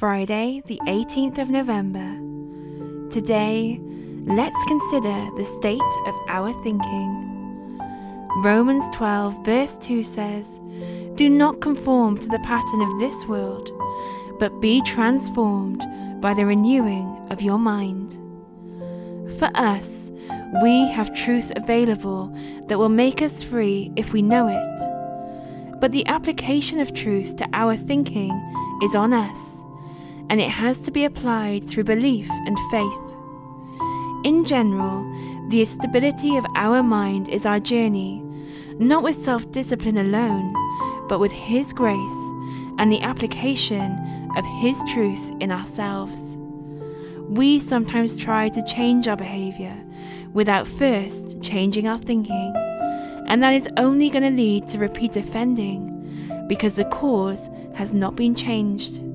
Friday, the 18th of November. Today, let's consider the state of our thinking. Romans 12, verse 2 says, Do not conform to the pattern of this world, but be transformed by the renewing of your mind. For us, we have truth available that will make us free if we know it. But the application of truth to our thinking is on us and it has to be applied through belief and faith. In general, the stability of our mind is our journey, not with self discipline alone, but with His grace and the application of His truth in ourselves. We sometimes try to change our behavior without first changing our thinking, and that is only going to lead to repeat offending because the cause has not been changed.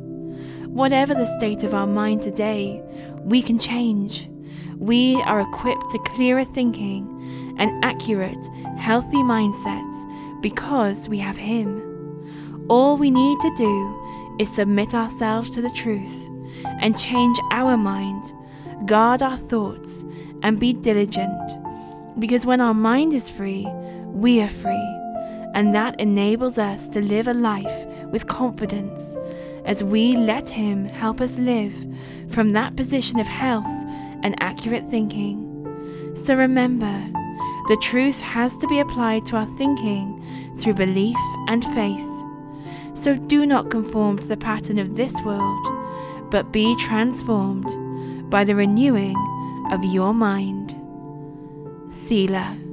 Whatever the state of our mind today, we can change. We are equipped to clearer thinking and accurate, healthy mindsets because we have Him. All we need to do is submit ourselves to the truth and change our mind, guard our thoughts, and be diligent. Because when our mind is free, we are free, and that enables us to live a life with confidence as we let Him help us live from that position of health and accurate thinking. So remember, the truth has to be applied to our thinking through belief and faith. So do not conform to the pattern of this world, but be transformed by the renewing of your mind. Selah.